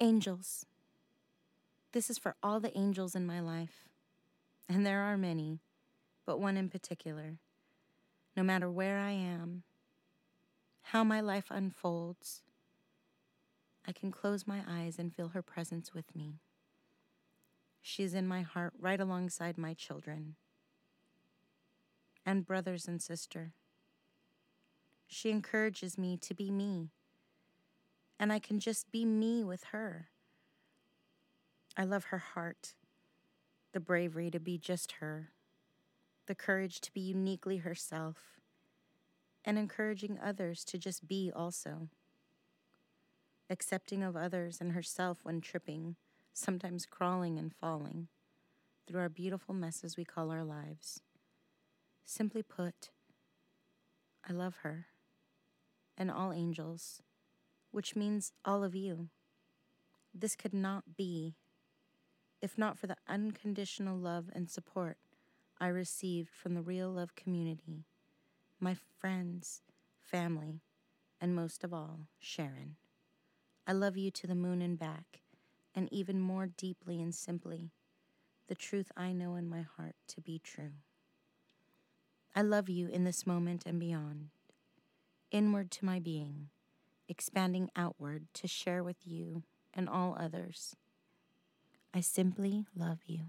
Angels. This is for all the angels in my life. And there are many, but one in particular. No matter where I am, how my life unfolds, I can close my eyes and feel her presence with me. She is in my heart right alongside my children and brothers and sister. She encourages me to be me, and I can just be me with her. I love her heart, the bravery to be just her, the courage to be uniquely herself, and encouraging others to just be also. Accepting of others and herself when tripping, sometimes crawling and falling, through our beautiful messes we call our lives. Simply put, I love her and all angels, which means all of you. This could not be if not for the unconditional love and support I received from the Real Love community, my friends, family, and most of all, Sharon. I love you to the moon and back, and even more deeply and simply, the truth I know in my heart to be true. I love you in this moment and beyond, inward to my being, expanding outward to share with you and all others. I simply love you.